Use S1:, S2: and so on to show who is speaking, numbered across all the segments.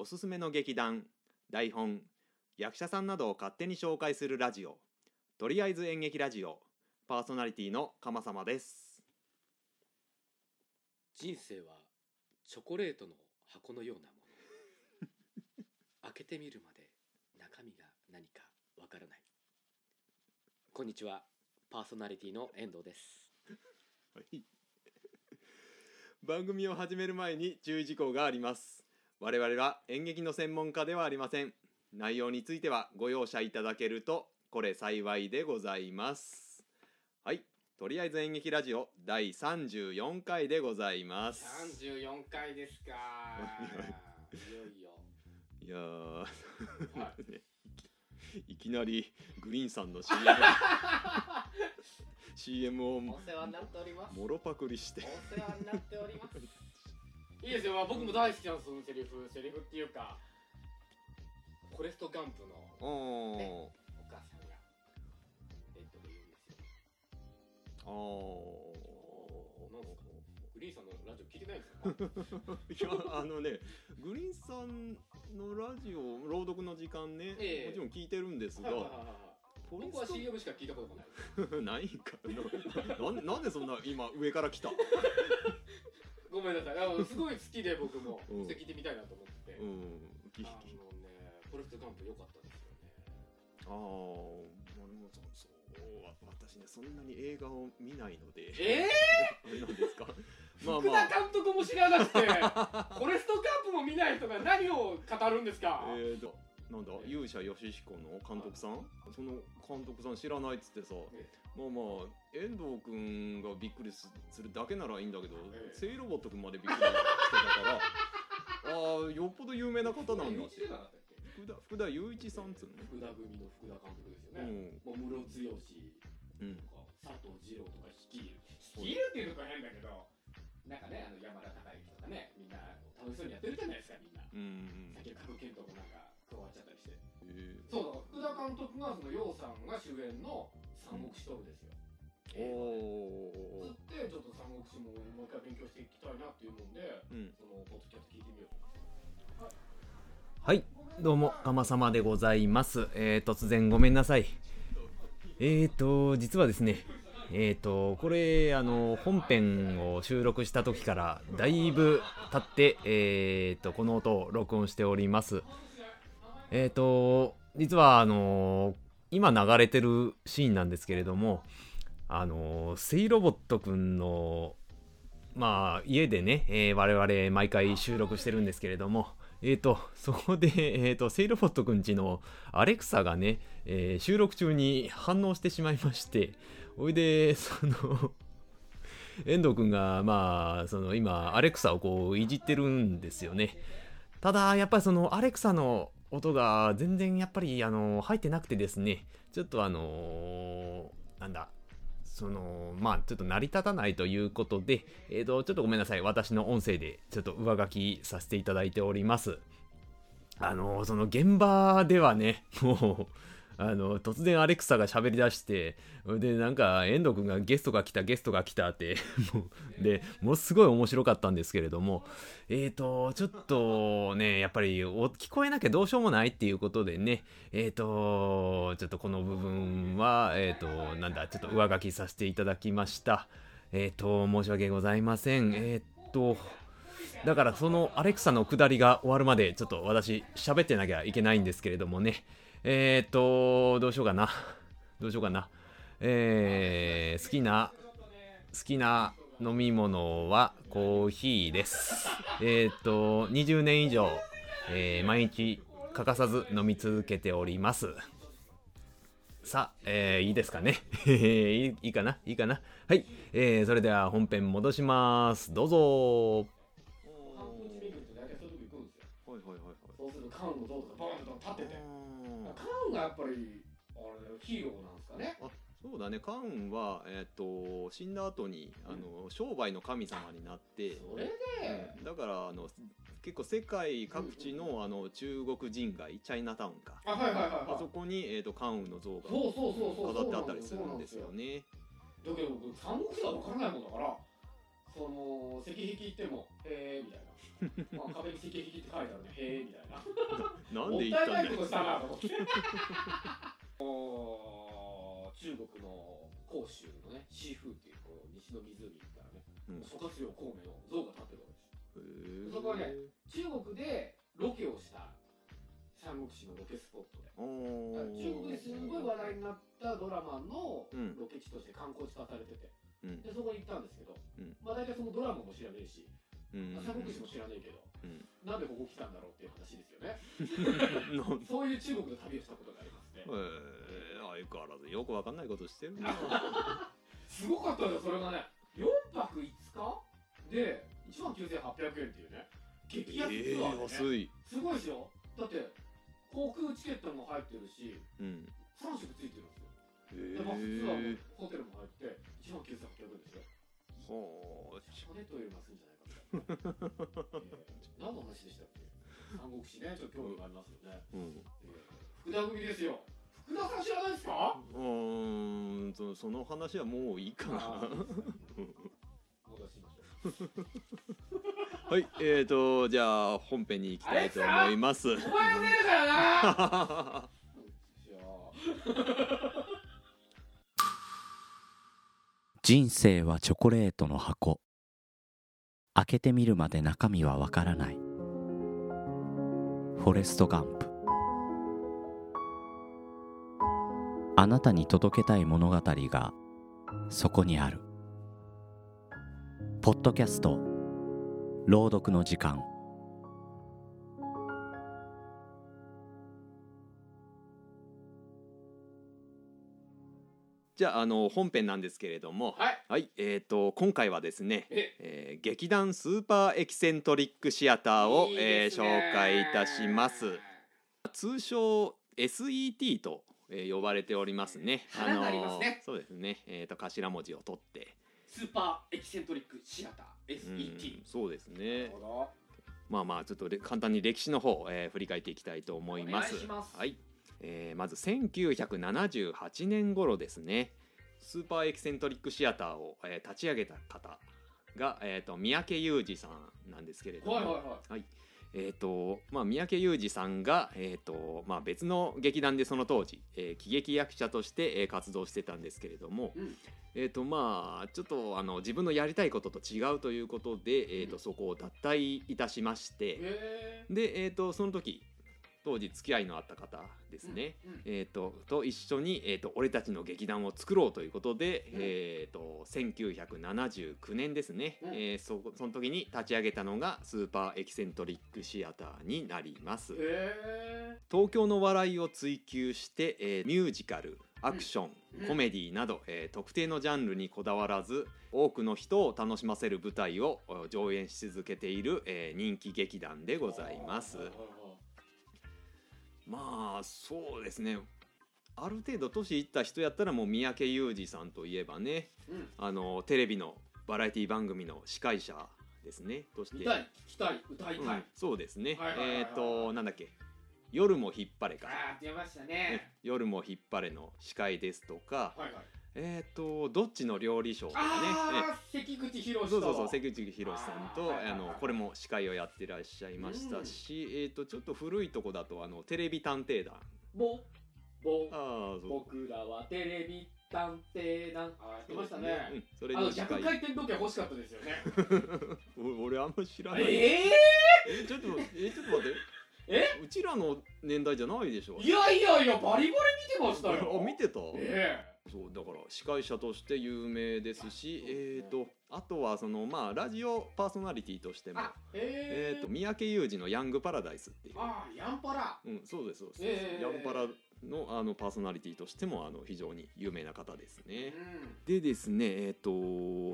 S1: おすすめの劇団台本役者さんなどを勝手に紹介するラジオとりあえず演劇ラジオパーソナリティの鎌様です。
S2: 人生はチョコレートの箱のようなもの。開けてみるまで中身が何かわからない。こんにちは。パーソナリティの遠藤です。
S1: はい。番組を始める前に注意事項があります我々は演劇の専門家ではありません。内容についてはご容赦いただけるとこれ幸いでございます。はい。とりあえず演劇ラジオ第34回でございます。
S2: 34回ですか。いよいよ
S1: い。や いきなりグリーンさんの CM, CM をもろパクリして。
S2: お世話になっておりますいいですよ、まあ、僕も大好きなんですそのセリフセリフっていうか。フォレストガンプの
S1: おー。
S2: お母さんがえっと言うんですよ。
S1: あ
S2: なんですか？グリーンさんのラジオ聞いてないんですか？
S1: ーいやあのねグリーンさんのラジオ朗読の時間ね、
S2: ええ。
S1: もちろん聞いてるんですが
S2: はいはいはいは。い
S1: フォレ
S2: 僕は
S1: ス
S2: CM しか聞いたことがない
S1: ト ないんかな。ななんでそんな今上から来た？
S2: ごめんなさい。あのすごい好きで僕も。
S1: うん。
S2: 聞いてみたいなと思って、
S1: うん。き
S2: あのねフォレストガンプ良かったですよね。
S1: ああ俺もそうそうわ私ねそんなに映画を見ないので。
S2: え
S1: あれなんですかまあ
S2: 福
S1: まあ。
S2: 田監督も知らなくてフォレストガンプも見ない人が何を語るんですか、
S1: えーとなんだ勇者ヨシヒコの監督さん？その監督さん知らないっつってさ。
S2: え
S1: まあまあ遠藤君がびっくりすするだけならいいんだけど、
S2: ええ。
S1: セイロボット君までびっくりしてたから ああよっぽど有名な方なんだ福田福田雄一さんっつうの？
S2: 福田組の福田監督ですよ
S1: う
S2: ね、
S1: ん。
S2: もう室強し
S1: うん
S2: とか佐藤二郎とか率いる。率いるっていうのが変だけどなんかねあの山田孝之とかねみんな楽しそうにやってるじゃないですかみんな。
S1: うん
S2: さっきの角健人もなんか加わっちゃったりして。
S1: え。
S2: そうだ福田監督がその楊さんが主演の三国志トールですよ、
S1: ー、お
S2: つってちょっと三国志ももう一回勉強していきたいなっていうもんで
S1: ーうん。
S2: そのポッドキャスト聞いてみよう
S1: はい。どうも鎌様でございます。えー、突然ごめんなさい。えーと実はですねえーとこれあの本編を収録した時からだいぶ経ってえーとこの音を録音しております。えーと実はあの今流れてるシーンなんですけれどもあのセイロボットくんのまあ家でね、えー我々毎回収録してるんですけれどもえーと、そこで、えーと、セイロボットくんちのアレクサがね、えー収録中に反応してしまいまして、おいで、その、遠藤くんが、まあ、その、今、アレクサをこう、いじってるんですよね。ただ、やっぱりその、アレクサの音が全然やっぱり、あの、入ってなくてですね、ちょっとあのなんだ、その、まあ、ちょっと成り立たないということで、えーと、ちょっとごめんなさい。私の音声でちょっと上書きさせていただいております。あの、その現場ではね、もう、あの、突然アレクサが喋り出して、で、なんか、遠藤くんがゲストが来た、ゲストが来たって、もう、で、ものすごい面白かったんですけれども、えーと、ちょっとね、やっぱりお聞こえなきゃどうしようもないっていうことでね、えーと、ちょっとこの部分は、えーと、なんだ、ちょっと上書きさせていただきました。えーと、申し訳ございません。えーと、だからそのアレクサの下りが終わるまで、ちょっと私喋ってなきゃいけないんですけれどもね。えーと、どうしようかな。どうしようかな。えー、好きな、好きな飲み物はコーヒーです。えっ、と、20年以上、えー毎日欠かさず飲み続けております。さあ、えーいいですかね いいいいかな？いいかな？はい、えーそれでは本編戻します。どうぞ
S2: そうすよ
S1: はいはいはい
S2: そうするとカウンの像とかボーンと立っててンがやっぱりあれヒーローなんですかね。
S1: そうだね、カウンは、えっ、と、死んだ後に、あの、商売の神様になって、
S2: それで。
S1: うん。だから、あの、結構世界各地の、あの、中国人街、チャイナタウンか。
S2: あ
S1: そこに、えっ、と、カウンの像が飾ってあったりするんですよね。
S2: だけど僕三国志が分からないもんだからその石壁行ってもへえみたいな。まあ、壁に石壁って書いてあるねへえみたいな。
S1: なん
S2: もっ
S1: で行ったたんだよ。
S2: いないことしたなと思って。中国の広州のねシーフーっていうこう西の湖からね
S1: うん。
S2: 諸葛亮孔明の像が立ってるわけです
S1: へー。
S2: そこはね中国でロケをした三国志のロケスポットで。中国ですんごい話題になったドラマの
S1: うん。
S2: ロケ地として観光地化されてて、
S1: うん
S2: でそこに行ったんですけど、
S1: うん。
S2: まあ大体そのドラマも知らねえし、
S1: うん。
S2: まあ三国志も知らねえけど、
S1: うん。
S2: なんでここ来たんだろうっていう話ですよね。そういう中国の旅をしたことがありますね。
S1: えー、相変わらずよくわかんないことしてるな。
S2: すごかったよそれがね。4泊5日？で1万9800円っていうね激安
S1: え
S2: ツアーで、ね。
S1: ー、安い、
S2: すごいですよ。だって航空チケットも入ってるし
S1: うん、
S2: 3食ついてるんですよ。
S1: へ
S2: でバスツアー
S1: え
S2: もホテルも入って1万9800円ですよ
S1: はあ
S2: シャネットよりも安いんじゃないかみたいな、えー何の話でしたっけ？三国志ね。ちょっと興味がありますよね、
S1: うん。
S2: えー福田組ですよ。福田さん知らないですか？
S1: うーんそその話はもういいかな。はいえーとじゃあ本編に行きたいと思います。
S2: お前が出るからな
S3: 人生はチョコレートの箱。開けてみるまで中身はわからない。フォレスト・ガンプ。あなたに届けたい物語がそこにある。ポッドキャスト。朗読の時間。
S1: じゃああの本編なんですけれども
S2: はい。
S1: はいえーと今回はですね
S2: え
S1: え。ー劇団スーパーエキセントリックシアターを
S2: いい
S1: えー紹介いたします。通称 SET と、えー呼ばれておりますね。
S2: あね
S1: そうですね。えーと頭文字を取って、
S2: スーパーエキセントリックシアター
S1: うん
S2: SET
S1: そうです
S2: な
S1: ねまあまあちょっとれ簡単に歴史の方、えー振り返っていきたいと思います。
S2: お願いします。
S1: はい、えーまず1978年頃ですね。スーパーエキセントリックシアターを、えー立ち上げた方が、えー、と三宅裕二さんなんですけれども、
S2: はいはいはい。
S1: はい。えーとまあ、三宅裕二さんが、えーとまあ、別の劇団でその当時、えー喜劇役者として、えー活動してたんですけれども、
S2: うん。
S1: えーとまあ、ちょっとあの自分のやりたいことと違うということで、えーと
S2: うん。
S1: そこを脱退いたしまして、
S2: へ
S1: で、えー、とその時当時付き合いのあった方ですね、
S2: うんうん。
S1: えー、とと一緒に、えーと「俺たちの劇団を作ろう」ということで、
S2: うん。
S1: えー、と1979年ですね、
S2: うん。
S1: えーそその時に立ち上げたのがスーパーエキセントリックシアターになります。東京の笑いを追求して、えーミュージカルアクション、
S2: うん。
S1: コメディなど、えー特定のジャンルにこだわらず多くの人を楽しませる舞台をお上演し続けている、えー人気劇団でございますまあそうですね。ある程度年いった人やったらもう三宅裕二さんといえばね
S2: うん。
S1: あのテレビのバラエティ番組の司会者ですね。として。
S2: 見たい。聞きたい。歌いたい、
S1: うん。そうですね。えっ、となんだっけ。夜も引っ張れか。
S2: ああ出ました
S1: ね。
S2: ね。
S1: 夜も引っ張れの司会ですとか、
S2: はいはい
S1: えっ、とどっちの料理ショーとかね。
S2: ああ関口博
S1: えそうそうそう関口宏さんと
S2: あ
S1: のこれも司会をやってらっしゃいましたし、えっ、とちょっと古いとこだとあのテレビ探偵団。
S2: ぼぼ。
S1: あ
S2: 僕らはテレビ探偵団。ああやってましたね。
S1: うん、それ
S2: あの逆回転時計欲しかったですよね。
S1: お俺あんま知らない。
S2: ええ
S1: えちょっとえちょっと待って。
S2: え？
S1: うちらの年代じゃないでしょ。
S2: いやいやいやバリバリ見てましたよ。
S1: あ見てた、
S2: え
S1: そうだから司会者として有名ですしえっ、とあとはそのまあラジオパーソナリティとしても
S2: え
S1: ー、と三宅裕二の「ヤングパラダイス」っていう、
S2: ああヤンパラ。
S1: うん、そうですそうです、
S2: えー。
S1: ヤンパラのあのパーソナリティとしてもあの非常に有名な方です
S2: う
S1: ね。
S2: ん。
S1: でですねえっ、と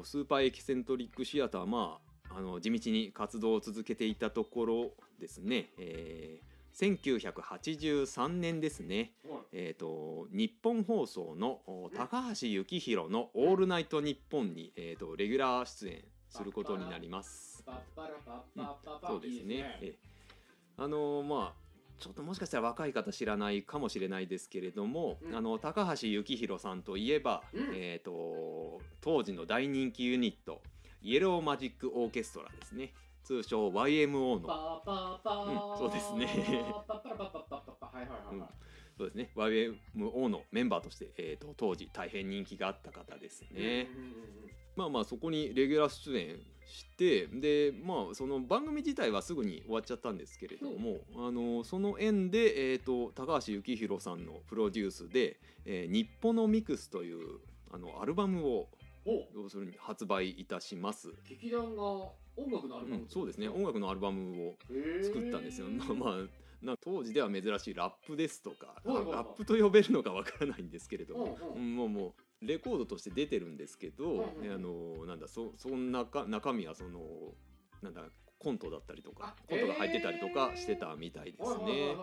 S1: スーパーエキセントリックシアターまああの地道に活動を続けていたところですね、えー1983年ですね、
S2: はい
S1: えー、と日本放送のお高橋幸宏の「オールナイトニッポンに」えー、とレギュラー出演することになります。
S2: パッパラパッパッパッパ
S1: そうですね。ええ。あのまあちょっともしかしたら若い方知らないかもしれないですけれども、
S2: うん。
S1: あの高橋幸宏さんといえば、
S2: うん。
S1: えっ、と当時の大人気ユニットイエローマジックオーケストラですね通称 YMO の。そうですね。そうですね。YMO のメンバーとして、えー、と当時大変人気があった方ですね。
S2: うんうんうんうん。
S1: まあまあそこにレギュラー出演してでまあその番組自体はすぐに終わっちゃったんですけれども、あのその縁で、えー、と高橋幸宏さんのプロデュースで「えー、日本のミクス」というあのアルバムを
S2: お。
S1: 要するに発売いたします。
S2: 劇団が音楽のアルバム
S1: うん、そうですね。音楽のアルバムを作ったんですよ。まあまあな当時では珍しいラップですとか、ラップと呼べるのかわからないんですけれども、
S2: うん
S1: もうもうレコードとして出てるんですけど、
S2: うん
S1: あのなんだそそんなか中身はそのなんだコントだったりとか
S2: あ
S1: コントが入ってたりと
S2: えー。
S1: かしてたみたいですね。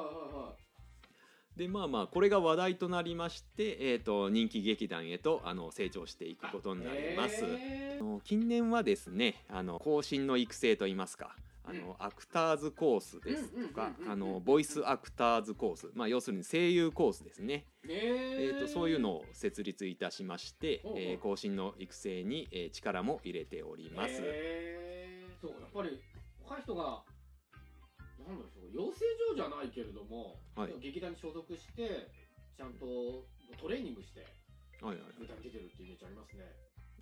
S1: でまあまあこれが話題となりまして、えー、と人気劇団へとあの成長していくことになります。
S2: へ
S1: あの近年はですねあの後進の育成といいますかあの、アクターズコースですとか
S2: うんうんうんうんうん
S1: あのボイスアクターズコース、まあ、要するに声優コースですね、えー、とそういうのを設立いたしまして
S2: ほうほ、う
S1: えー後進の育成に、えー力も入れております。
S2: そうやっぱり若い人がなんだろう養成所じゃないけれども、
S1: はい。
S2: 劇団に所属してちゃんとトレーニングして舞台に出てるっていうイメージありますね。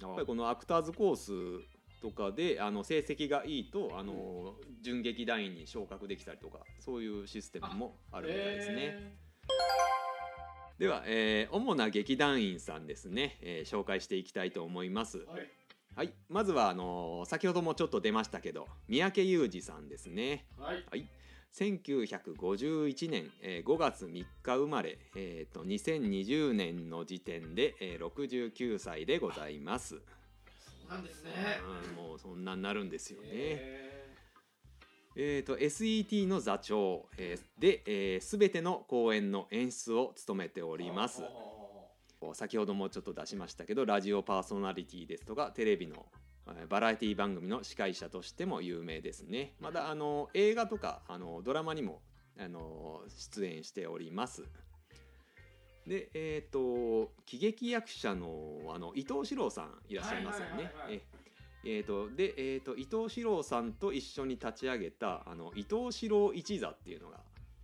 S1: やっぱりこのアクターズコースとかであの成績がいいとあの準劇団員に昇格できたりとかそういうシステムもあるみたいですね。
S2: へ
S1: では、えー主な劇団員さんですね、えー紹介していきたいと思います。
S2: ーはい。
S1: はい、まずはあのー先ほどもちょっと出ましたけど三宅裕二さんですね。
S2: はい。
S1: はい、1951年、えー5月3日生まれ、えーと2020年の時点で、えー69歳でございます。
S2: そうなんですね
S1: うんもうそんなになるんですよね。
S2: へ
S1: えー、と SET の座長、えーで、えー、全ての公演の演出を務めてお
S2: ー
S1: ります先ほどもちょっと出しましたけどラジオパーソナリティですとかテレビのえーバラエティ番組の司会者としても有名ですね。またあの映画とかあのドラマにもあの出演しております。でえっ、と喜劇役者のあの伊藤四郎さんいらっしゃいますよね。
S2: はいはいはいはい
S1: ええーとで、えー、と伊藤四郎さんと一緒に立ち上げたあの伊藤四郎一座っていうのが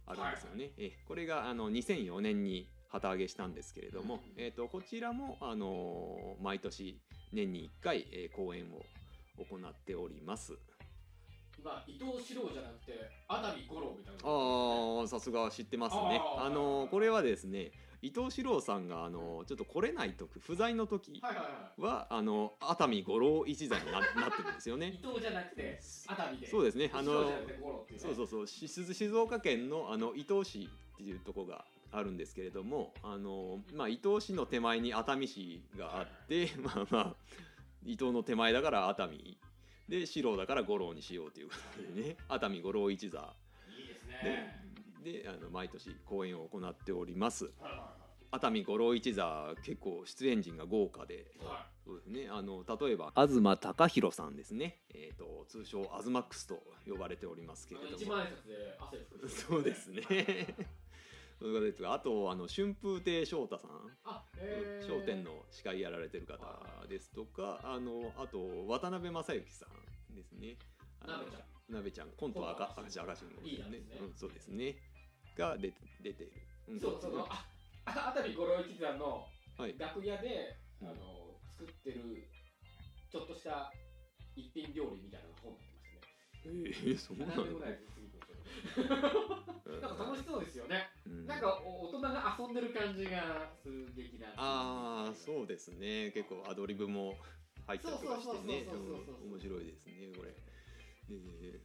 S1: あるんですよね。えこれがあの2004年に旗揚げしたんですけれども、えー、とこちらも、あのー毎年年に1回、えー公演を行っております。
S2: 今伊藤四郎じゃなくて熱海五郎みたいな。
S1: ああさすが知ってますね。
S2: あ
S1: のーこれはですね伊藤四郎さんが、あのーちょっと来れない時不在の時
S2: はいはいはい。
S1: はあの熱海五郎一座にな なってるんですよね。
S2: 伊。藤じゃなくて熱海で。
S1: そうですね。あのそうそうそう。し静静岡県のあの伊東市っていうところがあるんですけれどもあの、まあ、伊東市の手前に熱海市があって、まあまあ伊東の手前だから熱海。で四郎だから五郎にしようということでね熱海五郎一座。
S2: いいですね。
S1: でであの毎年公演を行っております。熱海五郎一座結構出演陣が豪華でそうですね。あの例えば東貴弘さんですね、えー、と通称アズマックスと呼ばれておりますけれども。
S2: い一万円札で汗拭く
S1: そうですね。そういうことですがあとあの春風亭昇太さん、
S2: あへー
S1: 商店の司会やられてる方ですとか、あのあと渡辺正行さんですね。あの
S2: 鍋ちゃん。
S1: 鍋ちゃん、コント赤
S2: コント
S1: 赤赤信号
S2: いいね。
S1: うん、そうですね。が出出ている。うん。
S2: そうそのああ熱海五郎一座の
S1: はい。
S2: 楽屋であ
S1: うん。
S2: の作ってるちょっとした一品料理みたいな本になってましたね。
S1: えー、そうな
S2: なんでもでる感じがする劇団
S1: ああそうですね。結構アドリブも入ったりとかしてね。面白いですねこれ。で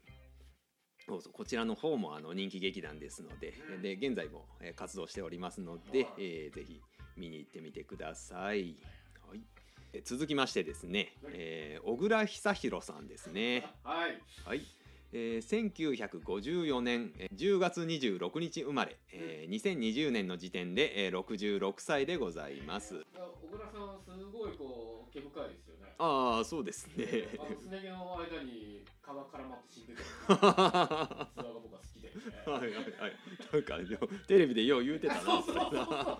S1: そうそうこちらの方もあの人気劇団ですので
S2: うん。
S1: で現在もえー活動しておりますので
S2: はい、
S1: えーぜひ見に行ってみてください、はい、え続きましてですね、
S2: はい。
S1: えー小倉久弘さんですね。
S2: はい。
S1: はい、えー1954年えー10月26日生まれ、えー2020年の時点で、えー66歳でございます。
S2: 小倉さんはすごいこう毛深いですよね。
S1: ああそうですね。
S2: すね毛の間に皮絡まって死んでたそれが僕は好きで、
S1: はいはいはい。なんかよテレビでよう言うてたな。ま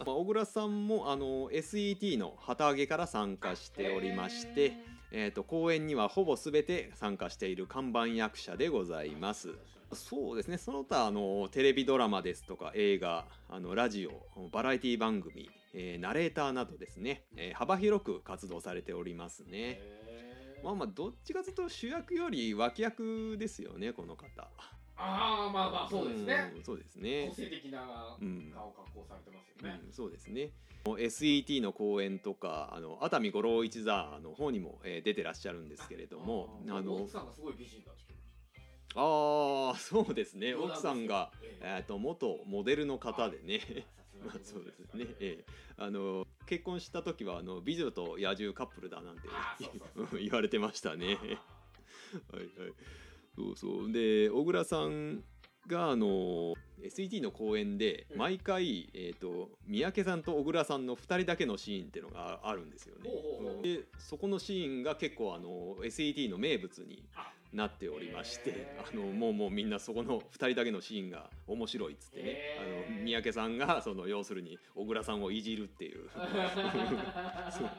S1: あ小倉さんもあの SET の旗揚げから参加しておりまして、えー、と公演にはほぼ全て参加している看板役者でございます。そうですね。その他あのテレビドラマですとか映画あのラジオバラエティ番組、えーナレーターなどですね、えー幅広く活動されておりますね。まあまあどっちかというと主役より脇役ですよねこの方。
S2: ああまあまあそうですね。
S1: んそうですね。
S2: 個性的な
S1: うん。
S2: 顔格好されてますよね。
S1: うん、そうですね SET の公演とかあの熱海五郎一座の方にも、えー出てらっしゃるんですけれどもあの
S2: 奥さんがすごい美人だ
S1: ああそうですね。奥さんが、
S2: ええ。
S1: えー、と元モデルの方でね。まあそうですね、ええ。あの結婚した時はあの美女と野獣カップルだなんて 言われてましたね。はいはい。そうそう。で小倉さんがあの SET の公演で
S2: うん。
S1: 毎回、えー、と三宅さんと小倉さんの2人だけのシーンっていうのがあるんですよね。でそこのシーンが結構あの SET の名物に
S2: あ
S1: なっておりましてあのもうもうみんなそこの2人だけのシーンが面白いっつってねあの三宅さんがその要するに小倉さんをいじるっていう。そう。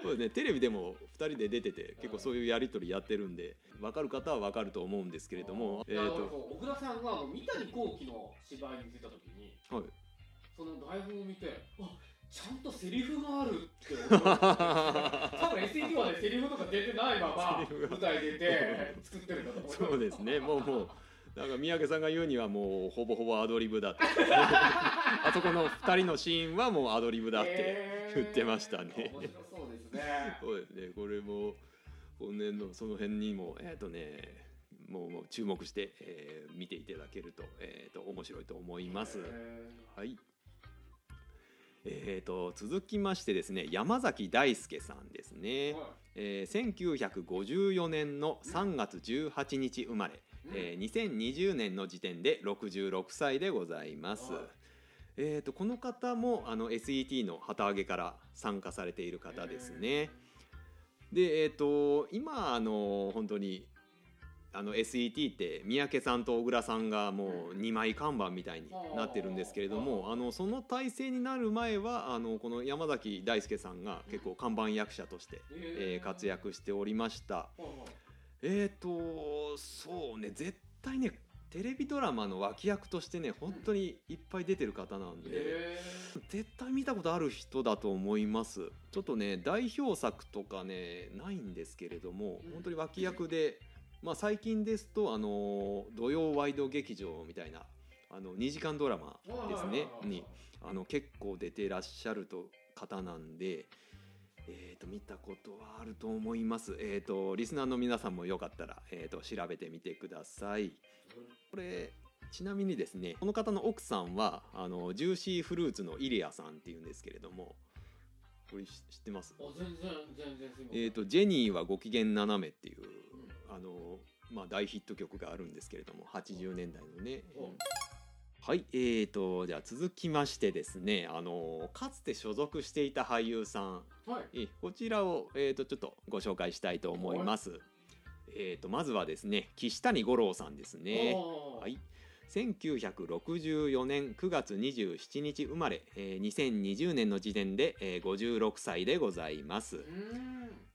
S1: そうですねテレビでも2人で出てて結構そういうやり取りやってるんで分かる方は分かると思うんですけれどもえ
S2: ー、
S1: と。
S2: と小倉さんが三谷幸喜の芝居に出た時に
S1: はい。
S2: その台本を見てあちゃんとセリフがあるって思った 多分 SET はねセリフとか出てないまま舞台出て作ってるんだと思う。
S1: そうですね。もうもうなんか三宅さんが言うにはもうほぼほぼアドリブだって。あそこの2人のシーンはもうアドリブだって言ってましたね。
S2: 面白そうですね。
S1: そうですね。これも本年のその辺にもえっ、とねもうもう注目して、えー見ていただけると,、えー、と面白いと思います。
S2: へ
S1: はいえー、と続きましてですね山崎大輔さんです
S2: ー
S1: ね、
S2: はい。
S1: えー1954年の3月18日生まれ、えー2020年の時点で66歳でございます。
S2: はい。
S1: えー、とこの方もあの SET の旗揚げから参加されている方ですね。で、えー、と今あの本当にあの SET って三宅さんと小倉さんがもう2枚看板みたいになってるんですけれどもあのその体制になる前はあのこの山崎大輔さんが結構看板役者として、えー活躍しておりました。えーとそうね絶対ねテレビドラマの脇役としてね本当にいっぱい出てる方なんで。
S2: へ
S1: 絶対見たことある人だと思います。ちょっとね代表作とかねないんですけれども
S2: うん。
S1: 本当に脇役で、まあ、最近ですとあの土曜ワイド劇場みたいなあの2時間ドラマですねにあの結構出てらっしゃると方なんで。えー、と見たことはあると思います。えー、とリスナーの皆さんもよかったら、えー、と調べてみてください。これちなみにですねこの方の奥さんはあのジューシーフルーツのイリアさんっていうんですけれどもこれ知知ってます？えー、とジェニーはご機嫌斜めっていうあの、まあ、大ヒット曲があるんですけれども80年代のね、
S2: うん
S1: はいえー、とじゃあ続きましてですねあのかつて所属していた俳優さん。
S2: はい。
S1: えこちらを、えー、とちょっとご紹介したいと思います、えー、とまずはですね岸谷五郎さんですね。
S2: は
S1: はい、1964年9月27日生まれ、えー2020年の時点で、えー56歳でございます
S2: う。ん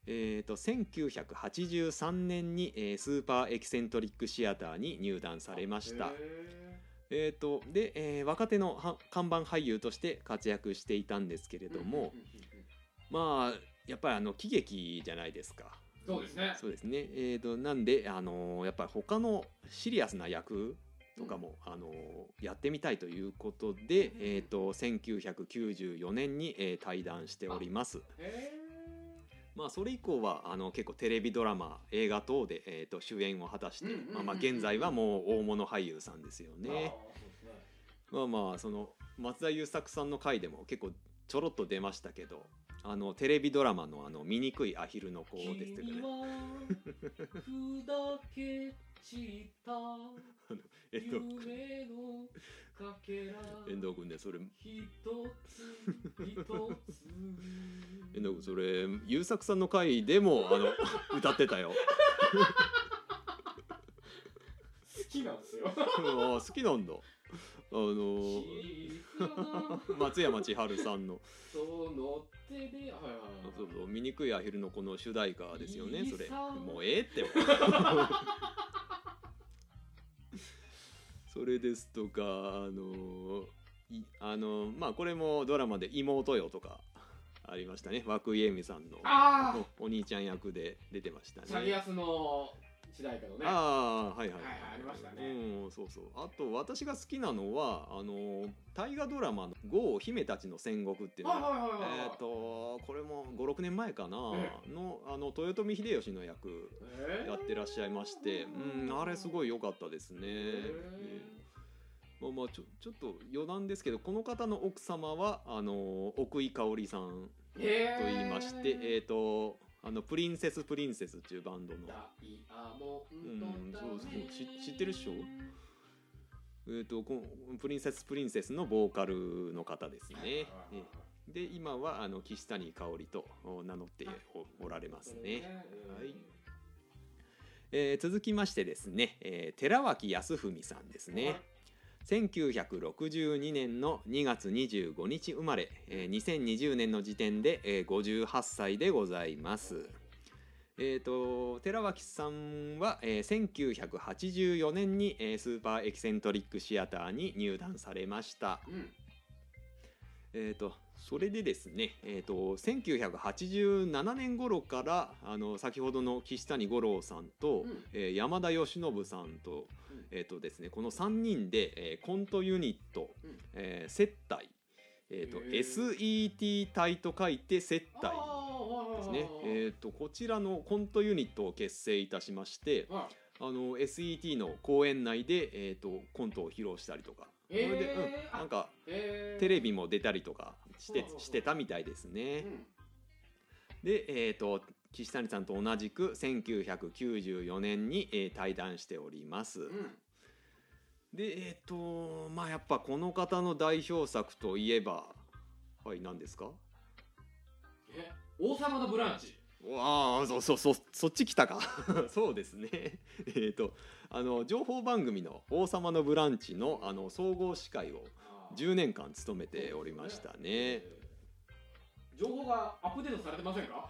S1: えー、と1983年に、えースーパーエキセントリックシアターに入団されました。
S2: へ
S1: えー、とで、えー若手のは看板俳優として活躍していたんですけれ
S2: ー
S1: ども、まあやっぱりあの喜劇じゃないですか。
S2: そうですね
S1: そうですね。えー、となんで、あのーやっぱり他のシリアスな役とかも、あのーやってみたいということで、
S2: うん。
S1: えー、と1994年に、えー対談しております。
S2: へ
S1: まあ、それ以降はあの結構テレビドラマ映画等で、えー、と主演を果たして、
S2: うんうんうんうん
S1: まあ、まあ現在はもう大物俳優さんですよ
S2: ー
S1: ね。
S2: あね。
S1: まあまあその松田優作さんの回でも結構ちょろっと出ましたけどあのテレビドラマのあの醜いアヒルの子ですけどね。
S2: 砕け散った
S1: 遠藤君
S2: 夢のかけら
S1: 遠藤君ねそれ
S2: 一つ一つ。
S1: 遠藤君それ優作さんの回でもあの歌ってたよ。
S2: 好きなんですよ。
S1: あー好きなんだ。の 松山千春さんの。
S2: そう乗ってで。はいはいはい。
S1: そうそう醜いアヒルのこの主題歌ですよねそれ。もうええって。それですとかあのいあのまあこれもドラマで「妹よ」とかありましたね。涌井絵美さんの
S2: あ
S1: おお兄ちゃん役で出てました
S2: あチャリ
S1: ね
S2: アスの主題歌のね。
S1: ああはいはい
S2: はい。はいありましたね。
S1: うんそうそう。あと私が好きなのはあの大河ドラマの「郷姫たちの戦国」っていうのが
S2: はいはいはいはい
S1: えっ、とこれも56年前かな、
S2: え
S1: のあの豊臣秀吉の役
S2: えー
S1: やってらっしゃいまして、うん、あれすごい良かったですね。
S2: へ
S1: まあまあちょちょっと余談ですけどこの方の奥様はあの奥井香織さんと言いまして、えっ、とあのプリンセスプリンセスっていうバンドの、うん、
S2: だ
S1: そうそう
S2: ね
S1: 知知ってるっしょえっ、とこのプリンセスプリンセスのボーカルの方ですね。ええ。で今はあの岸谷香織とお名乗っておおられますね。はい。えー続きましてですね、えー寺脇康文さんですね。1962年の2月25日生まれ、えー2020年の時点で、えー58歳でございます。えー、と寺脇さんは、えー1984年に、えースーパーエキセントリックシアターに入団されました。
S2: うん
S1: えー、とそれでですね、えー、と1987年頃からあの先ほどの岸谷五郎さんと、
S2: うん。
S1: えー山田義信さんと,、
S2: うん。
S1: えーとですね、この3人で、えーコントユニット、
S2: うん。
S1: えー接待、えーと
S2: へー。
S1: SET 隊と書いて接待
S2: あ
S1: ですね、えー、とこちらのコントユニットを結成いたしましてあの SET の公演内で、えー、とコントを披露したりとか、それで、うん、なんかテレビも出たりとかしてしてたみたいです
S2: う
S1: ね。
S2: ん。
S1: で、えー、と岸谷さんと同じく1994年に、えー対談しております。
S2: うん。
S1: でえっ、とまあやっぱこの方の代表作といえばはい何ですか？
S2: え王様のブランチ。
S1: わあそうそうそうそっち来たか。そうですね。えっとあの情報番組の「王様のブランチの」あの総合司会を10年間務めておりましたね。
S2: 情報がアップデートされてませんか？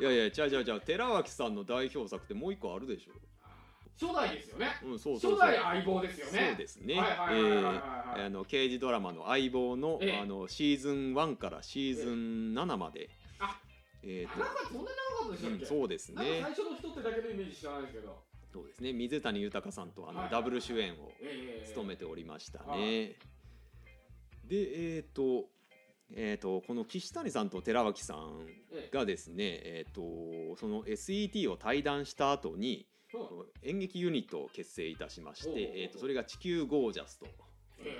S1: いやいや、じゃあじゃあじゃあ寺脇さんの代表作ってもう一個あるでしょ。
S2: 初代ですよね
S1: うん、そうそうそう。
S2: 初代相棒ですよね
S1: そうですね。えーあの刑事ドラマの相棒の、
S2: ええ
S1: あのシーズン1からシーズン7まで。
S2: あ
S1: え
S2: あなんかそんな長かったでしたっ
S1: うん
S2: け、
S1: そうです
S2: なんか最
S1: ね。
S2: 初の人ってだけのイメージ知らないですけど
S1: そうですね。水谷豊さんとあの、
S2: はい
S1: ダブル主演を
S2: ええ
S1: 務めておりましたね。
S2: はい
S1: で、えっ、と。えー、とこの岸谷さんと寺脇さん
S2: ええ
S1: がですね、えー、とその SET を対談した後に
S2: そう
S1: 演劇ユニットを結成いたしまして、えー、とそれが地球ゴージャスと
S2: へ
S1: い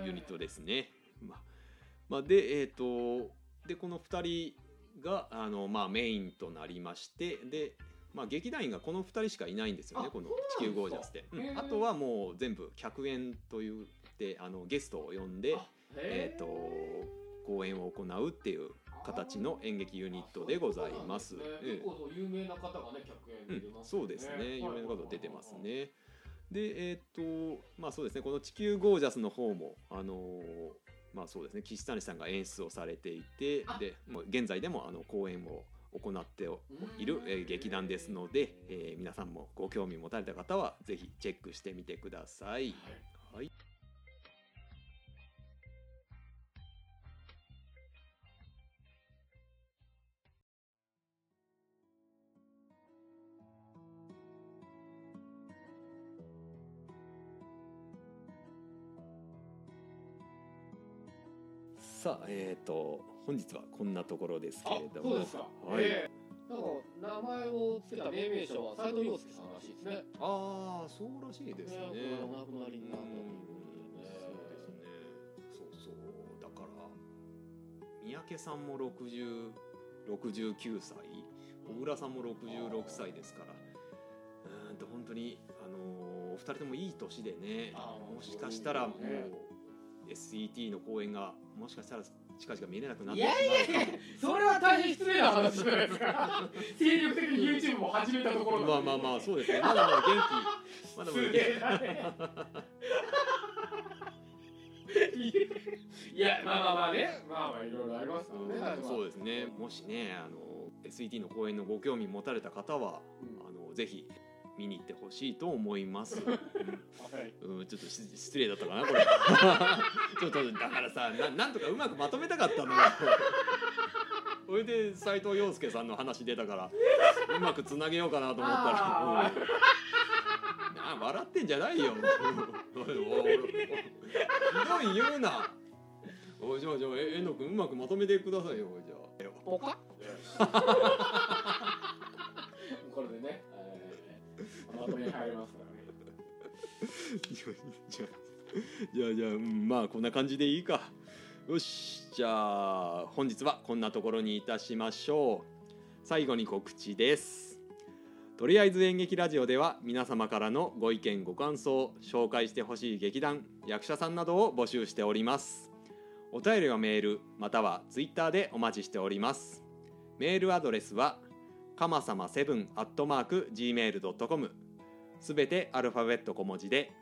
S1: う
S2: ー
S1: ユニットですね。まあまあ、で,、えー、とでこの2人があの、まあ、メインとなりましてで、まあ、劇団員がこの2人しかいないんですよね
S2: あ
S1: この地球ゴージャスって。うん。あとはもう全部客演といってあのゲストを呼んで、
S2: あ
S1: えー、
S2: へ
S1: と公演を行うっていう形の演劇ユニットでございます。
S2: 有名な方がね客演
S1: うん
S2: で出ます
S1: そうですね、有名な方出てますね。で、えーっと、まあそうですね、この地球ゴージャスの方も、あのーまあそうですね、岸谷さんが演出をされていて
S2: あ、
S1: で、現在でもあの公演を行っている、えー劇団ですので、えー皆さんもご興味持たれた方は、ぜひチェックしてみてください。はい。さあ、えっ、と、本日はこんなところですけ
S2: あ
S1: れども。
S2: そうですか、
S1: はい。
S2: ええなんか名前を付けた命名者は斉藤洋介さんらしいですね
S1: ああ、そうらしいですね。
S2: ねお亡くなりになったという
S1: そうですね。そうそう。だから三宅さんも六十六十九歳、小倉さんも六十六歳ですから。うーんと本当にあのーお二人ともいい年でね。もしかしたらも
S2: う
S1: SET の公演がもしかしたら近々見れなくなって
S2: いやいやいやそれは大変失礼な話じゃないですか精力的に YouTube も始めたところ
S1: まあまあまあそうですね。まだまだ元気。まだまだ元気。
S2: すげえなねいやまあまあまあね。まあまあいろいろありますからね。
S1: そうですね。もしねあの SET の公演のご興味持たれた方は、あのぜひ見に行ってほしいと思います、う ん
S2: はい。
S1: うん、ちょっとし失礼だったかなこれ。ちょっとだからさななんとかうまくまとめたかったのよ。それで斎藤洋介さんの話出たからうまくつなげようかなと思ったら
S2: あ
S1: うん。な笑ってんじゃないよ。ひどい言うな。おいじゃあじゃあえ遠藤君うまくまとめてくださいよじゃあ。
S2: ポカ これでね、えー、まとめに入ります。からね
S1: じゃあじゃあじゃあうんまあこんな感じでいいか？よしじゃあ本日はこんなところにいたしましょう。最後に告知ですとりあえず演劇ラジオでは皆様からのご意見ご感想紹介してほしい劇団役者さんなどを募集しております。お便りはメールまたはツイッターでお待ちしております。メールアドレスはかまさま7 at mark gmail.com すべてアルファベット小文字で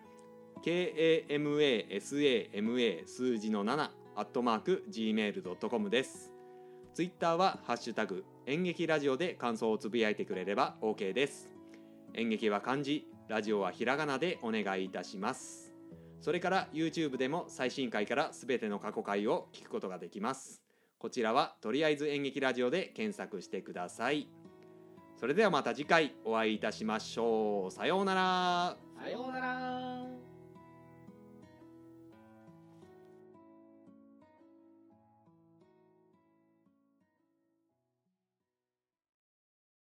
S1: KAMASAMA 数字の7アットマーク Gmail.com です。ツイッターはハッシュタグ演劇ラジオで感想をつぶやいてくれれば OK です。演劇は漢字ラジオはひらがなでお願いいたします。それから YouTube でも最新回からすべての過去回を聞くことができます。こちらはとりあえず演劇ラジオで検索してください。それではまた次回お会いいたしましょう。さようなら。さようなら。